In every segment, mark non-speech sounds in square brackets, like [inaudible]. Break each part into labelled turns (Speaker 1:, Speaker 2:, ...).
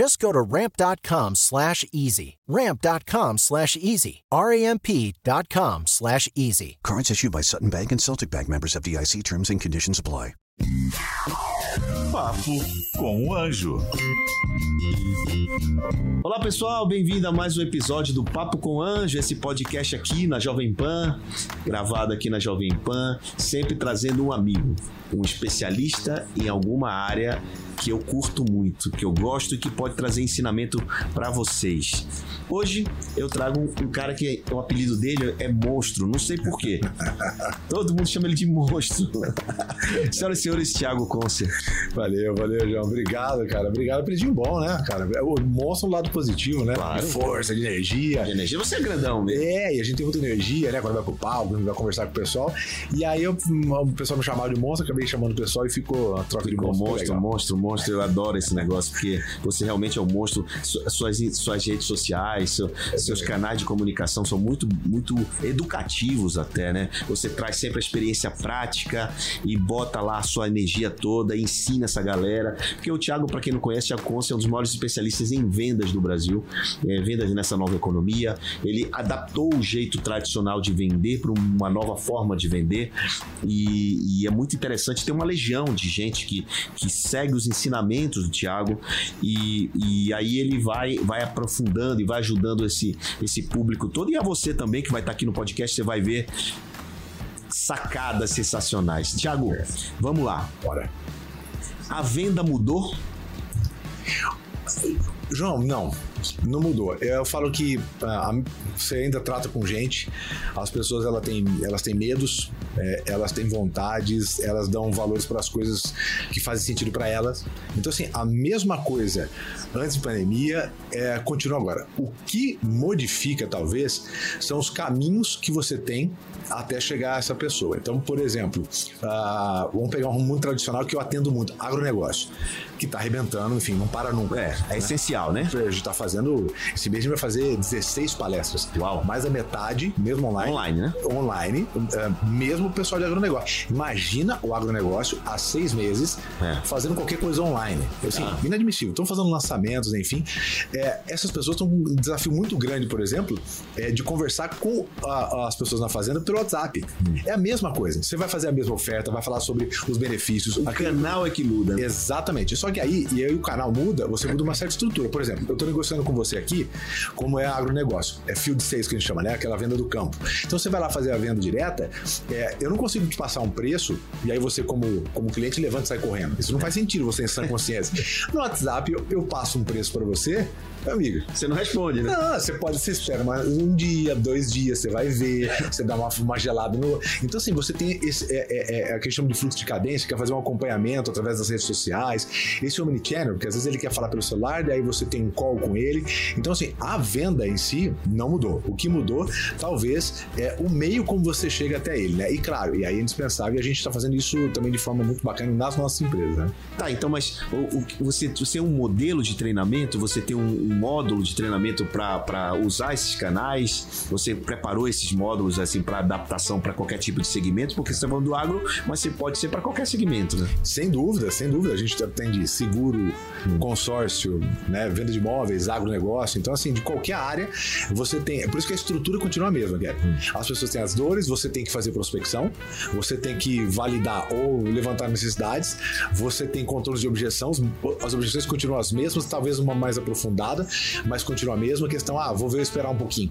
Speaker 1: Just go to ramp.com slash easy. Ramp.com slash easy. R-A-M-P.com slash easy.
Speaker 2: Cards issued by Sutton Bank and Celtic Bank members of DIC terms and conditions apply.
Speaker 3: Papo com o Anjo.
Speaker 4: Olá pessoal, bem-vindo a mais um episódio do Papo com o Anjo, esse podcast aqui na Jovem Pan, gravado aqui na Jovem Pan, sempre trazendo um amigo, um especialista em alguma área que eu curto muito, que eu gosto e que pode trazer ensinamento para vocês. Hoje eu trago um, um cara que o apelido dele é Monstro, não sei porquê. Todo mundo chama ele de Monstro. [laughs] Senhoras e senhores, Thiago Concer.
Speaker 5: Valeu, valeu, João. Obrigado, cara. Obrigado. Apelidinho bom, né, cara? Mostra um lado positivo, né?
Speaker 4: Claro.
Speaker 5: De força, de energia.
Speaker 4: De energia, você é grandão mesmo.
Speaker 5: É, e a gente tem muita energia, né? Quando vai pro palco, quando vai conversar com o pessoal. E aí eu, o pessoal me chamava de monstro, acabei chamando o pessoal e ficou a troca de
Speaker 4: Ficou
Speaker 5: monstro.
Speaker 4: monstro,
Speaker 5: legal.
Speaker 4: monstro, monstro. Eu adoro esse negócio, porque você realmente é um monstro. Su- Suas, suas redes sociais, seu- seus canais de comunicação são muito, muito educativos até, né? Você traz sempre a experiência prática e bota lá a sua energia toda, ensina essa galera. Porque o Thiago, para quem não conhece, Thiago Conce é um dos maiores especialistas em vendas do Brasil, é, vendas nessa nova economia. Ele adaptou o jeito tradicional de vender para uma nova forma de vender e, e é muito interessante. Tem uma legião de gente que, que segue os ensinamentos do Thiago e, e aí ele vai, vai aprofundando e vai ajudando esse, esse público todo. E a você também que vai estar aqui no podcast, você vai ver sacadas sensacionais. Thiago, vamos lá.
Speaker 5: Bora.
Speaker 4: A venda mudou?
Speaker 5: João, não. Não mudou. Eu falo que ah, você ainda trata com gente, as pessoas elas têm, elas têm medos, é, elas têm vontades, elas dão valores para as coisas que fazem sentido para elas. Então, assim, a mesma coisa antes da pandemia é, continua agora. O que modifica, talvez, são os caminhos que você tem até chegar a essa pessoa. Então, por exemplo, ah, vamos pegar um mundo tradicional que eu atendo muito, agronegócio, que está arrebentando, enfim, não para nunca.
Speaker 4: É, é essencial, né?
Speaker 5: A gente tá fazendo. Esse mês a gente vai fazer 16 palestras.
Speaker 4: Uau.
Speaker 5: Mais da metade, mesmo online.
Speaker 4: Online, né?
Speaker 5: Online, é, mesmo o pessoal de agronegócio. Imagina o agronegócio há seis meses
Speaker 4: É.
Speaker 5: fazendo qualquer coisa online. Assim,
Speaker 4: Ah.
Speaker 5: inadmissível. Estão fazendo lançamentos, enfim. É, essas pessoas estão com um desafio muito grande, por exemplo, é, de conversar com a- as pessoas na fazenda pelo WhatsApp.
Speaker 4: Hum.
Speaker 5: É a mesma coisa. Você vai fazer a mesma oferta, vai falar sobre os benefícios.
Speaker 4: O canal é que muda.
Speaker 5: Exatamente. Só que aí, e aí o canal muda, você muda uma certa estrutura. Por exemplo, eu estou negociando com você aqui como é agronegócio. É field sales que a gente chama, né? Aquela venda do campo. Então você vai lá fazer a venda direta, é, eu não consigo te passar um preço e aí você, como, como cliente, levanta e sai correndo. Isso não faz sentido você em sã consciência. [laughs] No WhatsApp, eu, eu passo um preço para você, amigo.
Speaker 4: Você não responde, né?
Speaker 5: Não, você pode, você espera mais um dia, dois dias, você vai ver, [laughs] você dá uma, uma gelada no. Então, assim, você tem esse. É, é, é, a chama de fluxo de cadência, quer fazer um acompanhamento através das redes sociais. Esse omnichannel, porque às vezes ele quer falar pelo celular, daí você tem um call com ele. Então, assim, a venda em si não mudou. O que mudou, talvez, é o meio como você chega até ele, né? E claro, e aí é indispensável, e a gente está fazendo isso também de forma muito bacana nas nossas empresas, né?
Speaker 4: Tá, então, mas o, o- você, você é um modelo de treinamento? Você tem um, um módulo de treinamento para usar esses canais? Você preparou esses módulos assim para adaptação para qualquer tipo de segmento? Porque você está falando do agro, mas você pode ser para qualquer segmento, né?
Speaker 5: Sem dúvida, sem dúvida. A gente atende seguro, consórcio, né, venda de imóveis, agronegócio. Então, assim, de qualquer área, você tem. É por isso que a estrutura continua a mesma, Guilherme. Hum. As pessoas têm as dores, você tem que fazer prospecção, você tem que validar ou levantar necessidades, você tem controles de objeção, as objeções continuam as mesmas, talvez uma mais aprofundada, mas continua a mesma. A questão, ah, vou ver esperar um pouquinho.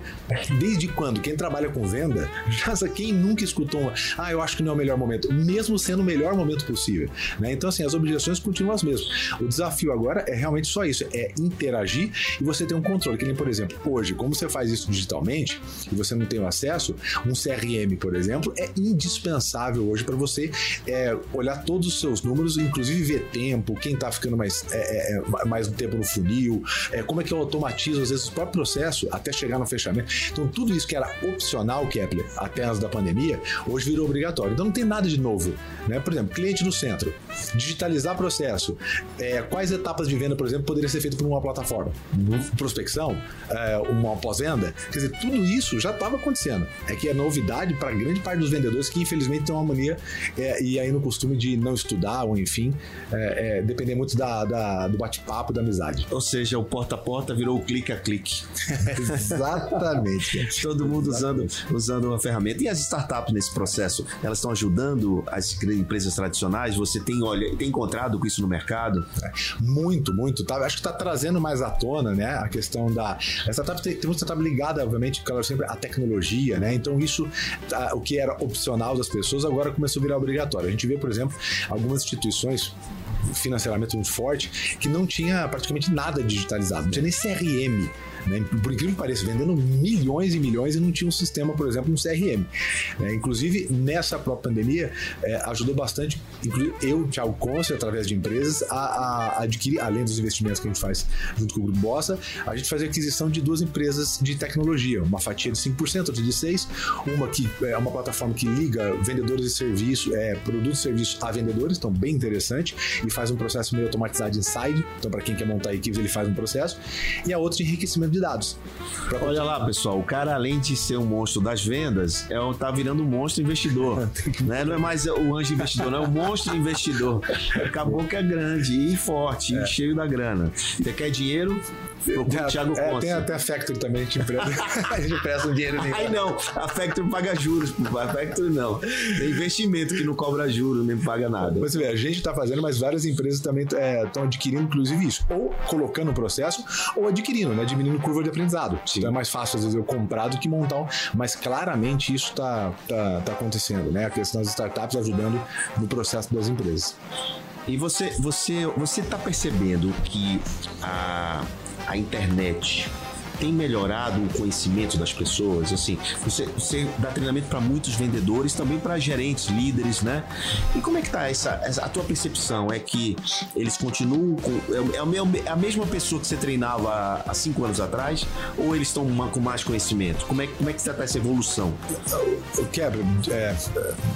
Speaker 5: Desde quando? Quem trabalha com venda, [laughs] já quem nunca escutou uma, ah, eu acho que não é o melhor momento, mesmo sendo o melhor momento possível. Né? Então, assim, as objeções continuam as mesmas. O desafio agora é realmente só isso, é interagir e você ter um controle. Que nem, por exemplo, hoje, como você faz isso digitalmente e você não tem o acesso, um CRM, por exemplo, é indispensável hoje para você é, olhar todos os seus números, inclusive ver tempo, quem está ficando mais, é, é, é mais tempo no funil, é, como é que eu automatizo, às vezes, o próprio processo até chegar no fechamento. Então, tudo isso que era opcional, Kepler, até antes da pandemia, hoje virou obrigatório. Então, não tem nada de novo. Né? Por exemplo, cliente no centro, digitalizar processo, é, quais etapas de venda, por exemplo, poderia ser feito por uma plataforma? Prospecção, é, uma pós-venda, quer dizer, tudo isso já estava acontecendo. É que é novidade para grande parte dos vendedores que, infelizmente, tem uma mania é, e aí no costume de não estudar ou, enfim, é, é, depender muito da, da do bate-papo, da amizade.
Speaker 4: Ou seja, o porta a porta virou o clique a clique. [laughs]
Speaker 5: Exatamente.
Speaker 4: Todo mundo usando, usando uma ferramenta. E as startups nesse processo, elas estão ajudando as empresas tradicionais? Você tem, olha, tem encontrado com isso no mercado?
Speaker 5: Muito, muito. Tá, acho que está trazendo mais à tona, né? A questão da. A startup tem, tem startup ligada, obviamente, claro, sempre à tecnologia, né? Então, isso, tá, o que era opcional das pessoas, agora começou a virar obrigatório. A gente vê, por exemplo, algumas instituições financeiramente muito forte que não tinha praticamente nada digitalizado, não tinha nem CRM né? Por incrível que pareça, vendendo milhões e milhões e não tinha um sistema, por exemplo, um CRM. Né? Inclusive, nessa própria pandemia, é, ajudou bastante, inclusive eu, Thiago Conce, através de empresas, a, a, adquirir, além dos investimentos que a gente faz junto com o Grupo Bossa, a gente faz a aquisição de duas empresas de tecnologia, uma fatia de 5%, outra de 6%, uma que é uma plataforma que liga vendedores de serviço, é, produtos e serviços a vendedores, então bem interessante, e faz um processo meio automatizado inside, então para quem quer montar equipes, ele faz um processo, e a outra de enriquecimento de dados.
Speaker 4: Olha lá, pessoal, o cara, além de ser um monstro das vendas, é, tá virando um monstro investidor. [laughs] né? Não é mais o anjo investidor, não é o monstro investidor. Acabou que é grande e forte, é. e cheio da grana. Você quer dinheiro?
Speaker 5: Procura o Thiago é, Tem até a Factory também, gente empresta, [laughs] a gente presta um dinheiro
Speaker 4: nele. Aí não, a Factory paga juros, a Factory não. Tem investimento que não cobra juros, nem paga nada.
Speaker 5: Você vê, a gente está fazendo, mas várias empresas também estão é, adquirindo, inclusive, isso. Ou colocando no processo, ou adquirindo, né? Diminuindo curva de aprendizado. Sim. Então é mais fácil, às vezes, eu comprar do que montar um. Mas claramente isso está tá, tá acontecendo, né? A questão das startups ajudando no processo das empresas.
Speaker 4: E você você você está percebendo que a a internet tem melhorado o conhecimento das pessoas? Assim, você, você dá treinamento para muitos vendedores, também para gerentes, líderes, né? E como é que tá essa, essa, a tua percepção? É que eles continuam com é, é, é a mesma pessoa que você treinava há cinco anos atrás ou eles estão com mais conhecimento? Como é, como é que está essa evolução?
Speaker 5: O quebra, é,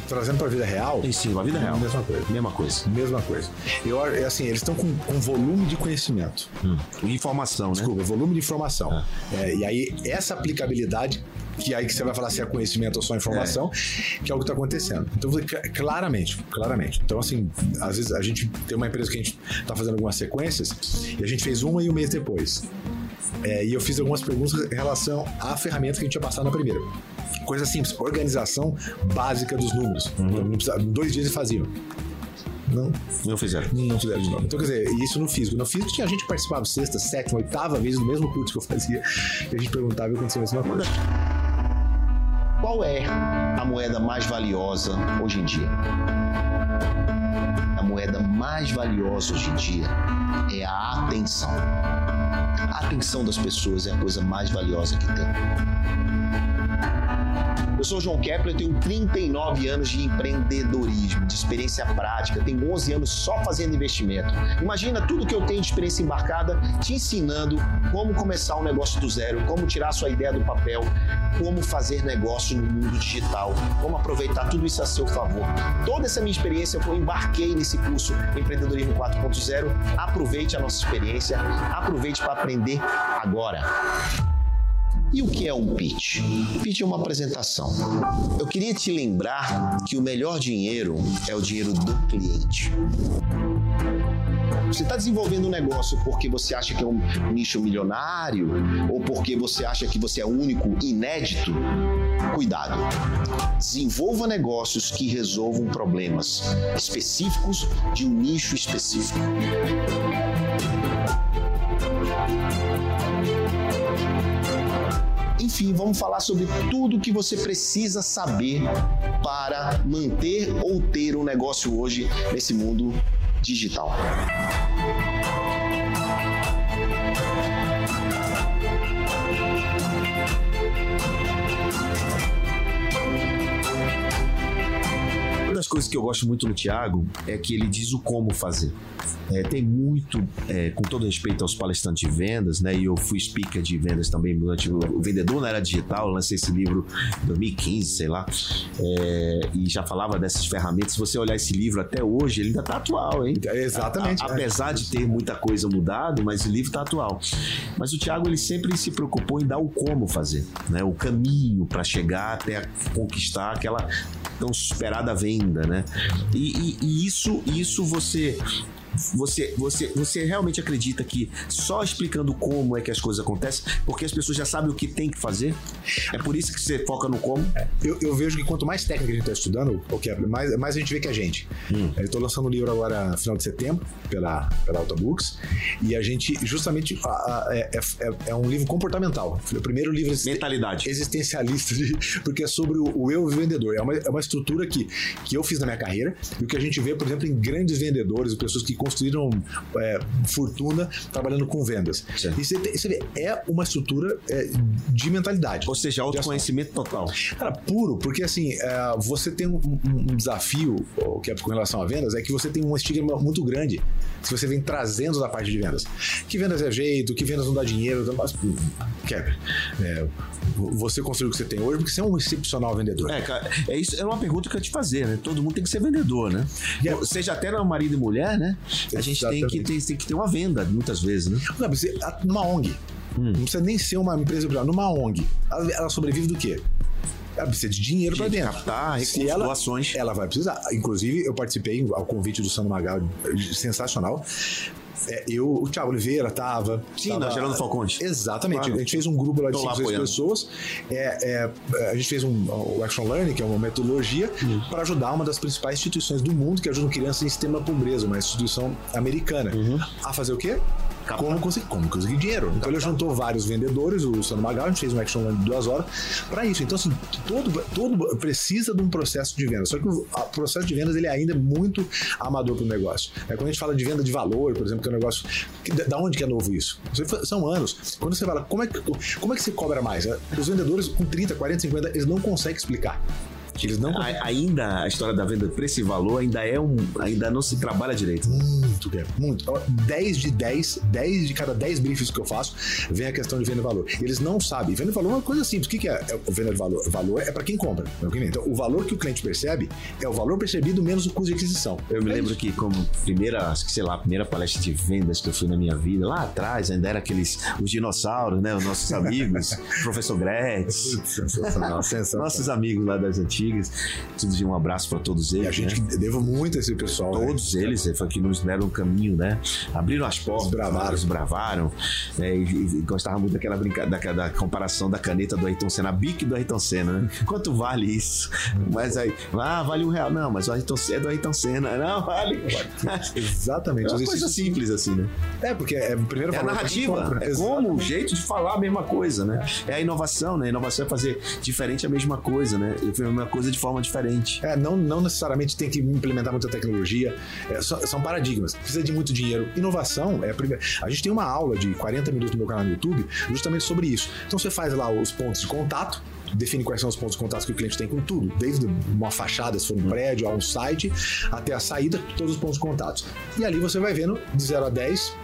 Speaker 5: trazendo para a vida real?
Speaker 4: Sim, para a vida real.
Speaker 5: Mesma coisa.
Speaker 4: Mesma coisa.
Speaker 5: Mesma coisa. Eu, é assim, eles estão com, com volume de conhecimento.
Speaker 4: Hum. Informação,
Speaker 5: né? Desculpa, volume de informação. Ah. É, e aí, essa aplicabilidade que aí que você vai falar se é conhecimento ou só informação, é. que é o que está acontecendo. Então, claramente, claramente. Então, assim, às vezes a gente tem uma empresa que a gente está fazendo algumas sequências e a gente fez uma e um mês depois. É, e eu fiz algumas perguntas em relação à ferramenta que a gente ia passar na primeira. Coisa simples, organização básica dos números. Uhum. Então, precisa, dois dias eles faziam.
Speaker 4: Não. Não fizeram.
Speaker 5: Não fizeram de novo. Então, quer dizer, isso no físico. No físico tinha gente que participava sexta, sétima, oitava vez no mesmo curso que eu fazia. E a gente perguntava e acontecia a mesma coisa.
Speaker 4: Qual é a moeda mais valiosa hoje em dia? A moeda mais valiosa hoje em dia é a atenção. A atenção das pessoas é a coisa mais valiosa que tem. Eu sou João Kepler, tenho 39 anos de empreendedorismo, de experiência prática, tenho 11 anos só fazendo investimento. Imagina tudo que eu tenho de experiência embarcada te ensinando como começar um negócio do zero, como tirar sua ideia do papel, como fazer negócio no mundo digital, como aproveitar tudo isso a seu favor. Toda essa minha experiência eu embarquei nesse curso Empreendedorismo 4.0. Aproveite a nossa experiência, aproveite para aprender agora. E o que é um pitch? Pitch é uma apresentação. Eu queria te lembrar que o melhor dinheiro é o dinheiro do cliente. Você está desenvolvendo um negócio porque você acha que é um nicho milionário ou porque você acha que você é único, inédito? Cuidado. Desenvolva negócios que resolvam problemas específicos de um nicho específico. Enfim, vamos falar sobre tudo que você precisa saber para manter ou ter um negócio hoje nesse mundo digital. Uma das coisas que eu gosto muito no Thiago é que ele diz o como fazer. É, tem muito, é, com todo respeito aos palestrantes de vendas, né? E eu fui speaker de vendas também durante o, o Vendedor na Era Digital, eu lancei esse livro em 2015, sei lá, é, e já falava dessas ferramentas. Se você olhar esse livro até hoje, ele ainda está atual, hein?
Speaker 5: Exatamente.
Speaker 4: A, a, apesar de ter muita coisa mudado, mas o livro está atual. Mas o Thiago, ele sempre se preocupou em dar o como fazer, né? O caminho para chegar até conquistar aquela tão esperada venda, né? E, e, e isso, isso você você, você, você realmente acredita que só explicando como é que as coisas acontecem, porque as pessoas já sabem o que tem que fazer? É por isso que você foca no como?
Speaker 5: Eu, eu vejo que quanto mais técnica a gente está estudando, o que mais, mais a gente vê que a gente. Hum. Eu estou lançando um livro agora no final de setembro, pela, pela Alta Books, e a gente, justamente, a, a, é, é, é, um livro comportamental. O primeiro livro
Speaker 4: Mentalidade.
Speaker 5: existencialista, de, porque é sobre o, o eu vendedor. É uma, é uma estrutura que, que eu fiz na minha carreira, e o que a gente vê, por exemplo, em grandes vendedores, pessoas que construíram é, fortuna trabalhando com vendas. E você, você vê, é uma estrutura é, de mentalidade.
Speaker 4: Ou seja, autoconhecimento total.
Speaker 5: Cara, puro, porque assim, é, você tem um, um, desafio que é com relação a vendas, é que você tem um estigma muito grande se você vem trazendo da parte de vendas. Que vendas é jeito, que vendas não dá dinheiro, mas, quebra. É, você construiu o que você tem hoje porque você é um excepcional vendedor.
Speaker 4: É, cara, é isso é uma pergunta que eu ia te fazer, né? Todo mundo tem que ser vendedor, né? Yeah. Seja até no marido e mulher, né? A gente tem que, ter, tem que ter uma venda, muitas vezes, né?
Speaker 5: Não, você, numa ONG. Hum. Não precisa nem ser uma empresa privada. Numa ONG. Ela, ela sobrevive do quê? ela precisa de dinheiro para dentro.
Speaker 4: Captar, recursos, ela, doações.
Speaker 5: Ela vai precisar. Inclusive, eu participei ao convite do Sandro Magal, sensacional. É, eu, o Thiago Oliveira tava.
Speaker 4: Sim, tava, Gerando Falconte.
Speaker 5: Exatamente. Claro. A gente fez um grupo lá de 5, 6 pessoas. É, é, a gente fez um, o Action Learning, que é uma metodologia, uhum. para ajudar uma das principais instituições do mundo que ajudam crianças em sistema pobreza, uma instituição americana. Uhum. A fazer o quê? Como conseguir, como conseguir dinheiro. Então ele juntou vários vendedores, o Sandro Magal, a gente fez um action de duas horas para isso. Então, assim, todo, todo precisa de um processo de venda. Só que o processo de vendas ele ainda é muito amador para o negócio. É, quando a gente fala de venda de valor, por exemplo, que é um negócio. Que, da onde que é novo isso? São anos. Quando você fala, como é que, como é que você cobra mais? Os vendedores com 30, 40, 50, eles não conseguem explicar. Eles não
Speaker 4: a, ainda a história da venda preço e valor ainda é um ainda não se trabalha direito.
Speaker 5: Muito, muito. 10 de 10, 10 de cada 10 briefings que eu faço, vem a questão de venda e valor. Eles não sabem. Venda e valor é uma coisa simples. O que, que é, é venda de valor? Valor é para quem compra. É então, o valor que o cliente percebe é o valor percebido menos o custo de aquisição.
Speaker 4: Eu me
Speaker 5: é
Speaker 4: lembro
Speaker 5: isso.
Speaker 4: que como primeira, acho que sei lá, primeira palestra de vendas que eu fui na minha vida, lá atrás ainda era aqueles os dinossauros, né, os nossos amigos, [laughs] professor Gretz. Sensacional. Nossos amigos lá das antigas de um abraço para todos eles. E
Speaker 5: a gente né? devo muito a esse pessoal.
Speaker 4: Né? Todos né? eles foi que nos deram um caminho, né? Abriram as portas, bravaram, bravaram né? e, e gostava muito daquela brincadeira, da, da, comparação da caneta do Ayrton Senna, a bique do Ayrton Senna, né? [laughs] Quanto vale isso? Mas aí, ah, vale um real. Não, mas o Ayrton Senna é do Ayrton Senna. [laughs] Não, vale. [laughs]
Speaker 5: Exatamente.
Speaker 4: É uma coisa simples assim, né?
Speaker 5: É, porque é, primeiro
Speaker 4: é a narrativa. É como o jeito de falar a mesma coisa, né? É a inovação, né? A inovação é fazer diferente a mesma coisa, né? A mesma coisa de forma diferente.
Speaker 5: É, não, não necessariamente tem que implementar muita tecnologia, é, são paradigmas. Precisa de muito dinheiro. Inovação é a primeira. A gente tem uma aula de 40 minutos no meu canal no YouTube justamente sobre isso. Então você faz lá os pontos de contato, define quais são os pontos de contato que o cliente tem com tudo, desde uma fachada, se for um prédio, a um site, até a saída, todos os pontos de contato. E ali você vai vendo de 0 a 10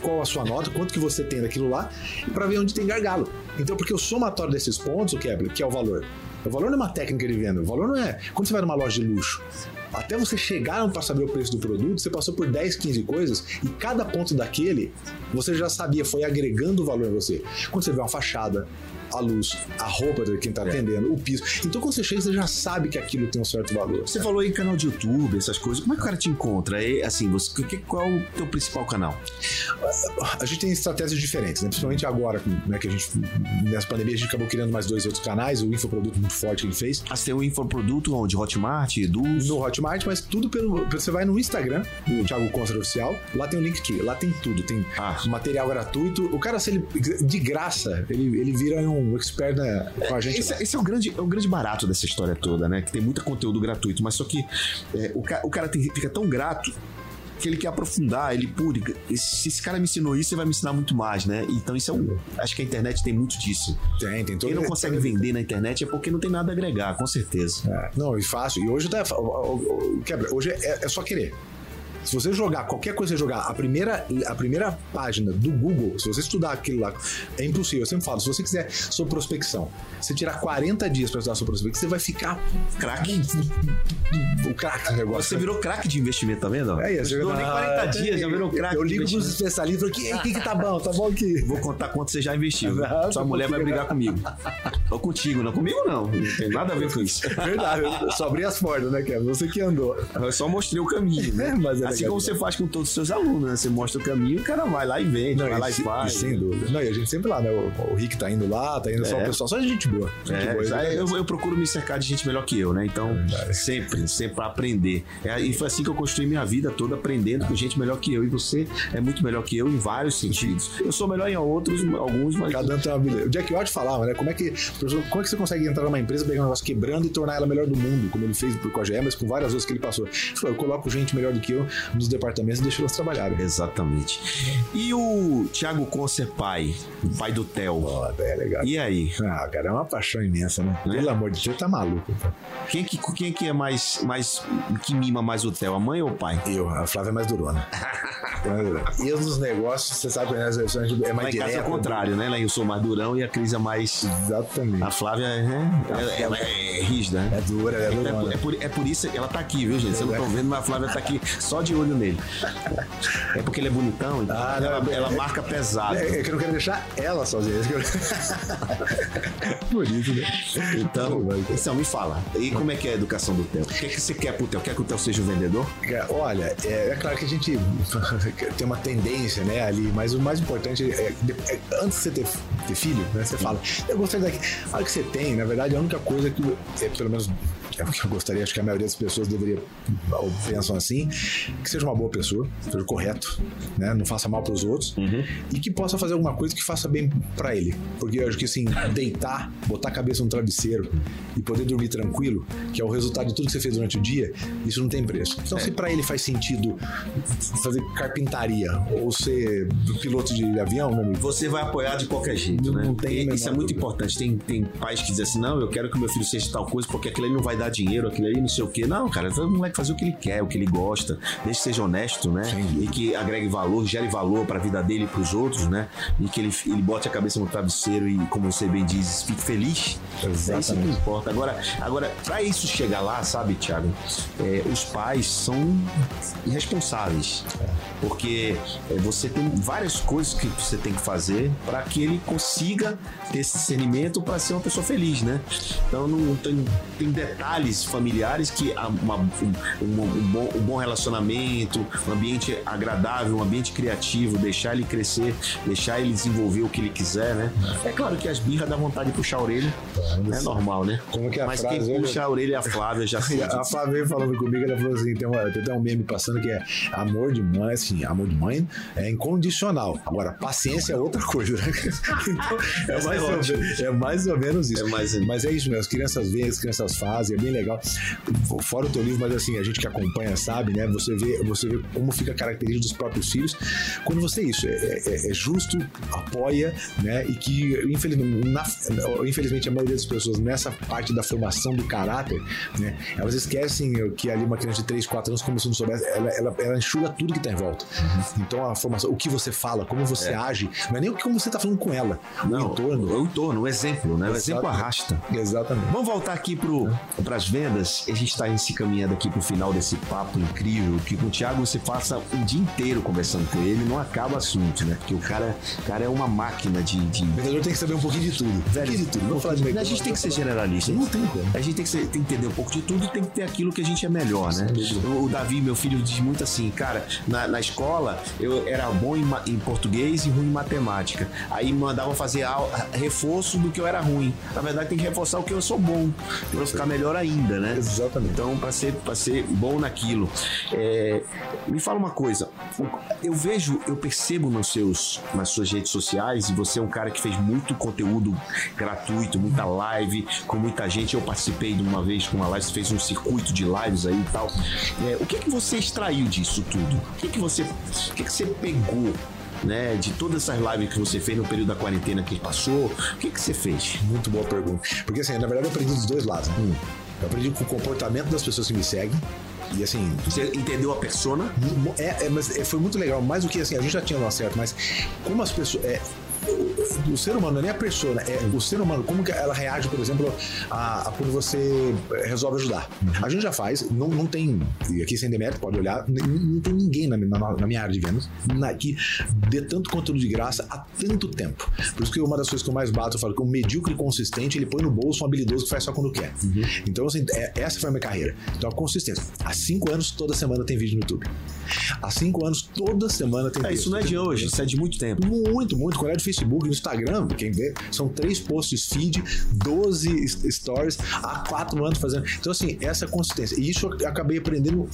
Speaker 5: qual a sua nota, quanto que você tem daquilo lá, para ver onde tem gargalo. Então, porque o somatório desses pontos, o Kepler, que é o valor, o valor não é uma técnica de venda. O valor não é. Quando você vai numa loja de luxo, até você chegar para saber o preço do produto, você passou por 10, 15 coisas e cada ponto daquele você já sabia, foi agregando valor a você. Quando você vê uma fachada, a luz, a roupa de quem tá atendendo, o piso. Então quando você chega, você já sabe que aquilo tem um certo valor.
Speaker 4: Você falou em canal de YouTube, essas coisas. Como é que o cara te encontra? É, assim, você, que- qual é o teu principal canal?
Speaker 5: A gente tem estratégias diferentes, né? Principalmente agora, né, que a gente, nessa pandemia, a gente acabou criando mais dois outros canais, o infoproduto muito forte que ele fez.
Speaker 4: Ah, você tem o infoproduto onde? Hotmart, Edu?
Speaker 5: No Hotmart, mas tudo pelo. Você vai no Instagram, o Thiago Contra Oficial, lá tem o Linktree, lá tem tudo, tem
Speaker 4: Ah.
Speaker 5: material gratuito. O cara, se ele. De graça, ele, ele vira um expert né, com a gente.
Speaker 4: Esse,
Speaker 5: lá.
Speaker 4: esse é, o grande, é o grande barato dessa história toda, né? Que tem muito conteúdo gratuito, mas só que é, o, ca- o cara tem- fica tão grato que ele quer aprofundar, ele, pô, se esse cara me ensinou isso, ele vai me ensinar muito mais, né? Então isso é um. Acho que a internet tem muito disso.
Speaker 5: Tem, tem todo
Speaker 4: Quem não consegue vender na internet é porque não tem nada a agregar, com certeza.
Speaker 5: É, não, e fácil. E hoje tá. Quebra, hoje é, é só querer. Se você jogar, qualquer coisa você jogar, a primeira, a primeira página do Google, se você estudar aquilo lá, é impossível. Eu sempre falo, se você quiser sua prospecção, você tirar 40 dias para estudar sua prospecção, você vai ficar
Speaker 4: Craque.
Speaker 5: o craque do negócio.
Speaker 4: Você virou craque de investimento, tá vendo?
Speaker 5: É
Speaker 4: Não
Speaker 5: isso.
Speaker 4: estudou nem 40 dias, já virou craque.
Speaker 5: Eu ligo pros especialistas e falo, o que, que, tá bom? Tá bom aqui.
Speaker 4: Vou contar quanto você já investiu.
Speaker 5: Não,
Speaker 4: Sua
Speaker 5: não
Speaker 4: mulher vai brigar comigo. Ou contigo, não. Comigo não. Não tem nada a ver com isso. [laughs]
Speaker 5: Verdade, eu só abri as portas, né, Kevin? Você que andou.
Speaker 4: Eu só mostrei o caminho, né?
Speaker 5: É, mas é
Speaker 4: assim como você faz com todos os seus alunos, né? Você mostra o caminho, o cara vai lá e vende, vai
Speaker 5: e
Speaker 4: lá e
Speaker 5: se-
Speaker 4: faz.
Speaker 5: sem dúvida. Não, e a gente sempre lá, né? O, o Rick tá indo lá, tá indo só
Speaker 4: É.
Speaker 5: o pessoal, só gente boa. Gente
Speaker 4: É,
Speaker 5: boa,
Speaker 4: já eu, eu procuro me cercar de gente melhor que eu, né? Então, sempre, sempre pra aprender. É, e foi assim que eu construí minha vida toda, aprendendo com gente melhor que eu. E você é muito melhor que eu em vários sentidos. Eu sou melhor em outros, alguns, mas.
Speaker 5: Cada um tem uma habilidade. O Jack Watt falava, né? Como é, que, como é que você consegue entrar numa empresa, pegar um negócio quebrando e tornar ela melhor do mundo, como ele fez a GE, mas com várias outras que ele passou. Ele falou, eu coloco gente melhor do que eu nos departamentos e deixo elas trabalharem.
Speaker 4: Exatamente. E o Thiago Concer pai, o pai do Theo.
Speaker 5: Ó, é legal.
Speaker 4: E aí?
Speaker 5: Ah, cara, é uma paixão imensa, né?
Speaker 4: Né?
Speaker 5: Pelo amor de Deus, tá maluco. cara.
Speaker 4: Quem que, quem que é mais, mais. que mima mais o Theo, a mãe ou o pai?
Speaker 5: Eu, a Flávia é mais durona. [laughs] É e os negócios, você sabe, né, as eleições é mais
Speaker 4: Lá em casa é
Speaker 5: direto.
Speaker 4: o contrário, né? Lá eu sou mais durão e a Cris é mais.
Speaker 5: Exatamente.
Speaker 4: A Flávia é, é, ela é rígida, né?
Speaker 5: É dura, é
Speaker 4: É,
Speaker 5: durona.
Speaker 4: é por, é por isso ela tá aqui, viu, gente? Vocês não estão vendo, mas a Flávia tá aqui só de olho nele. [laughs] É porque ele é bonitão, então
Speaker 5: Ah, não,
Speaker 4: ela,
Speaker 5: é-
Speaker 4: ela marca pesado.
Speaker 5: É, é que eu não quero deixar ela sozinha. é Por isso, [laughs] né?
Speaker 4: Então, então, me fala. E como é que é a educação do Theo? O que, é que você quer pro Theo? Quer que o Theo seja um vendedor?
Speaker 5: Cara, Olha, é, é claro que a gente [laughs] tem uma tendência, né, ali, mas o mais importante é, de- é, antes de você ter, ter filho, né, você fala, eu gostaria daqui. A hora que você tem, na verdade, a única coisa que, é, pelo menos, é o que eu gostaria, acho que a maioria das pessoas deveria, ou pensam assim, que seja uma boa pessoa, seja correto, né, não faça mal para os outros, e que possa fazer alguma coisa que faça bem para ele. Porque eu acho que, assim, deitar, botar a cabeça no travesseiro e poder dormir tranquilo, que é o resultado de tudo que você fez durante o dia, isso não tem preço. Então, se para ele faz sentido fazer carpintaria ou ser piloto de avião, meu amigo,
Speaker 4: Você vai apoiar de qualquer jeito,
Speaker 5: Não-
Speaker 4: né?
Speaker 5: não tem
Speaker 4: Isso é muito importante. Tem, tem pais que dizem assim: não, eu quero que meu filho seja tal coisa porque aquilo aí não vai dar dinheiro, aquilo aí não sei o quê. Não, cara, o moleque fazer o que ele quer, o que ele gosta, desde que seja honesto, né?
Speaker 5: Sim.
Speaker 4: E que agregue valor, gere valor pra vida dele e pros outros, né? E que ele, ele bote a cabeça no travesseiro e, como você bem diz, fique feliz. É isso que
Speaker 5: Exatamente.
Speaker 4: importa. Agora, agora pra isso chegar lá, sabe, Thiago, é, os pais são irresponsáveis. Porque é, você tem várias coisas que você tem que fazer para que ele consiga ter esse discernimento para ser uma pessoa feliz, né? Então não tem, tem detalhes familiares que uma- um, um- um bom, um bom relacionamento, um ambiente agradável, um ambiente criativo, deixar ele crescer, deixar ele desenvolver o que ele quiser, né? É claro que as birras dá vontade de puxar a orelha, é normal, né?
Speaker 5: Como que é a
Speaker 4: Mas
Speaker 5: frase?
Speaker 4: quem puxa a orelha é a Flávia, já [laughs] sei.
Speaker 5: A Flávia falando comigo, ela falou assim: tem, uma, tem até um meme passando que é amor de mãe, assim, amor de mãe é incondicional. Agora, paciência é outra coisa, né? [laughs] Então, é
Speaker 4: Essa
Speaker 5: mais,
Speaker 4: é
Speaker 5: ou, é mais ou menos isso.
Speaker 4: É mais-
Speaker 5: Mas é isso mesmo, as crianças veem, as crianças fazem, é bem legal. Fora o teu livro, mas assim, a gente que acompanha sabe, né? Você vê, você vê como fica a característica dos próprios filhos. Quando você é isso, é, é- é justo, apoia, né? E que, infelizmente, na- infelizmente, a maioria das pessoas nessa parte da formação do caráter, né? Elas esquecem que ali uma criança de 3, 4 anos, como se não soubesse, ela, ela, ela enxuga tudo que tá em volta. Então a formação, o que você fala, como você age, não é nem o que como você tá falando com ela,
Speaker 4: Não,
Speaker 5: o entorno.
Speaker 4: o entorno, o exemplo, né? O exemplo arrasta.
Speaker 5: Exatamente.
Speaker 4: Vamos voltar aqui pro, para as vendas, a gente está se caminhando aqui para o final desse papo incrível, que com o Thiago você passa um dia inteiro conversando com ele, não acaba assunto, né? Porque o cara, o cara é uma máquina de, de...
Speaker 5: O vendedor tem que saber um pouquinho de tudo. Um
Speaker 4: Velho,
Speaker 5: pouquinho de tudo. Vamos falar de
Speaker 4: a gente tem que ser generalista.
Speaker 5: Não tem como.
Speaker 4: A gente tem que, ser- tem que entender um pouco de tudo e tem que ter aquilo que a gente é melhor, né? O, o Davi, meu filho, diz muito assim, cara, na, na escola eu era bom em, em português e ruim em matemática. Aí mandavam fazer reforço do que eu era ruim. Na verdade, tem que reforçar o que eu sou bom, eu ficar melhor ainda, né?
Speaker 5: Exatamente.
Speaker 4: Então, para ser, pra ser bom naquilo. É, me fala uma coisa. Eu vejo, eu percebo nos seus, nas suas redes sociais, e você é um cara que fez muito conteúdo gratuito, muita live, com muita gente. Eu participei de uma vez com uma live, você fez um circuito de lives aí e tal. É, o que, que você extraiu disso tudo? O que, que você. O que, que você pegou? Né, de todas essas lives que você fez no período da quarentena que passou, o que, que você fez?
Speaker 5: Muito boa pergunta. Porque assim, na verdade eu aprendi dos dois lados. né? Eu aprendi com o comportamento das pessoas que me seguem. E assim,
Speaker 4: Você entendeu a persona?
Speaker 5: Mo- É, é, mas é, foi muito legal. Mais do que assim, a gente já tinha dado certo, mas como as pessoas. É, o, o ser humano, não é nem a pessoa, é o ser humano, como que ela reage, por exemplo, a, a quando você resolve ajudar. A gente já faz, não, não tem, e aqui sem demérito, pode olhar, não tem ninguém na, na- na minha área de vendas na, que dê tanto conteúdo de graça há tanto tempo. Por isso que uma das coisas que eu mais bato, eu falo que um medíocre consistente, ele põe no bolso um habilidoso que faz só quando quer. Então, assim, é- essa foi a minha carreira. Então, a consistência. Há cinco anos, toda semana tem vídeo no YouTube. Há cinco anos, toda semana tem
Speaker 4: É,
Speaker 5: vídeo.
Speaker 4: isso não é de hoje, isso é de muito tempo.
Speaker 5: Muito, muito. Quando é de Facebook, no Instagram, quem vê, são três posts feed, 12 s- stories, há quatro anos fazendo. Então, assim, essa consistência. E isso eu acabei aprendendo mu-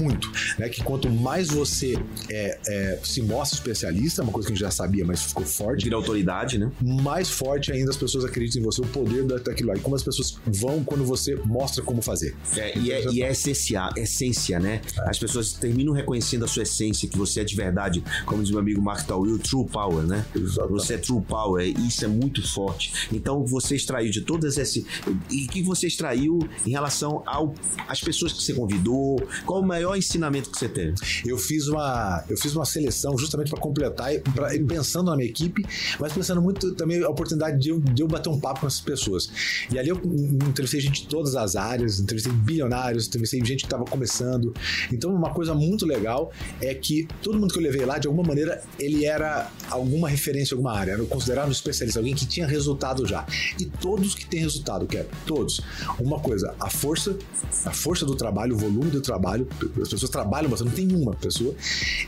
Speaker 5: muito. Né? Que quanto mais você é, é, se mostra especialista, uma coisa que a gente já sabia, mas ficou forte,
Speaker 4: Vira autoridade, né?
Speaker 5: mais forte ainda as pessoas acreditam em você, o poder da- daquilo lá. E como as pessoas vão quando você mostra como fazer.
Speaker 4: É, e, é, e é essencial, essência, né? As pessoas terminam reconhecendo a sua essência, que você é de verdade, como diz meu amigo Mark Tawil, true power, né? Você é true power, isso é muito forte. Então você extraiu de todas esse. E o que você extraiu em relação ao, às pessoas que você convidou? Qual o maior ensinamento que você teve?
Speaker 5: Eu fiz uma, eu fiz uma seleção justamente para completar, e pra- e pensando na minha equipe, mas pensando muito também a oportunidade de eu, de eu bater um papo com essas pessoas. E ali eu entrevistei gente de todas as áreas, entrevistei bilionários, entrevistei gente que estava começando. Então, uma coisa muito legal é que todo mundo que eu levei lá, de alguma maneira, ele era alguma referência alguma área. Era considerado um especialista, alguém que tinha resultado já. E todos que têm resultado, quero, todos. Uma coisa, a força, a força do trabalho, o volume do trabalho, as pessoas trabalham bastante, não tem uma pessoa,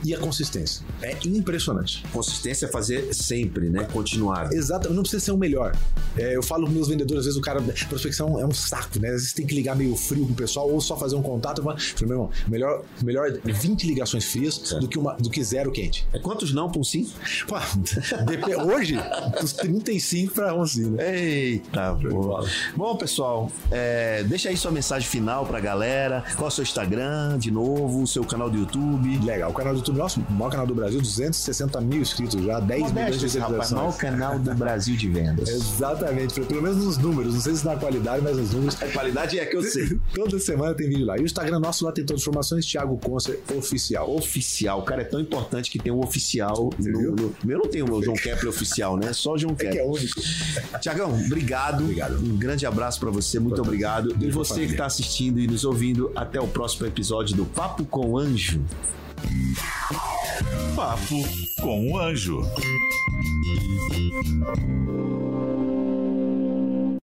Speaker 5: e a consistência. É impressionante.
Speaker 4: Consistência é fazer sempre, né? Continuar.
Speaker 5: Exato, não precisa ser o melhor. É, eu falo com meus vendedores, às vezes o cara, prospecção é um saco, né? Às vezes tem que ligar meio frio com o pessoal ou só fazer um contato. Falei, meu irmão, melhor, melhor 20 ligações frias do que, uma, do que zero quente.
Speaker 4: É quantos não para um sim?
Speaker 5: Pô, [laughs] dep- hoje, dos 35 para 11, né?
Speaker 4: Eita, boa. Bom, pessoal, é, deixa aí sua mensagem final pra galera. Qual é o seu Instagram, de novo, o seu canal do YouTube.
Speaker 5: Legal, o canal do YouTube nosso, o maior canal do Brasil, 260 mil inscritos já, 10 milhões de
Speaker 4: esse rapaz, maior
Speaker 5: visualizações.
Speaker 4: canal do Brasil de vendas.
Speaker 5: Exatamente, pelo menos nos números, não sei se na qualidade, mas nos números.
Speaker 4: A qualidade é que eu sei. [laughs]
Speaker 5: Toda semana tem vídeo lá. E o Instagram nosso lá tem todas as informações, Thiago Concer Oficial.
Speaker 4: Oficial, o cara é tão importante que tem um oficial. No, no- meu não tem o meu João [laughs] Kepler oficial, né? Só o João
Speaker 5: Que é
Speaker 4: Kepler.
Speaker 5: único.
Speaker 4: Tiagão, obrigado.
Speaker 5: Obrigado.
Speaker 4: Um grande abraço pra você, muito
Speaker 5: Pra-
Speaker 4: obrigado. E você que
Speaker 5: família.
Speaker 4: tá assistindo e nos ouvindo, até o próximo episódio do Papo com Anjo.
Speaker 3: Papo com o Anjo.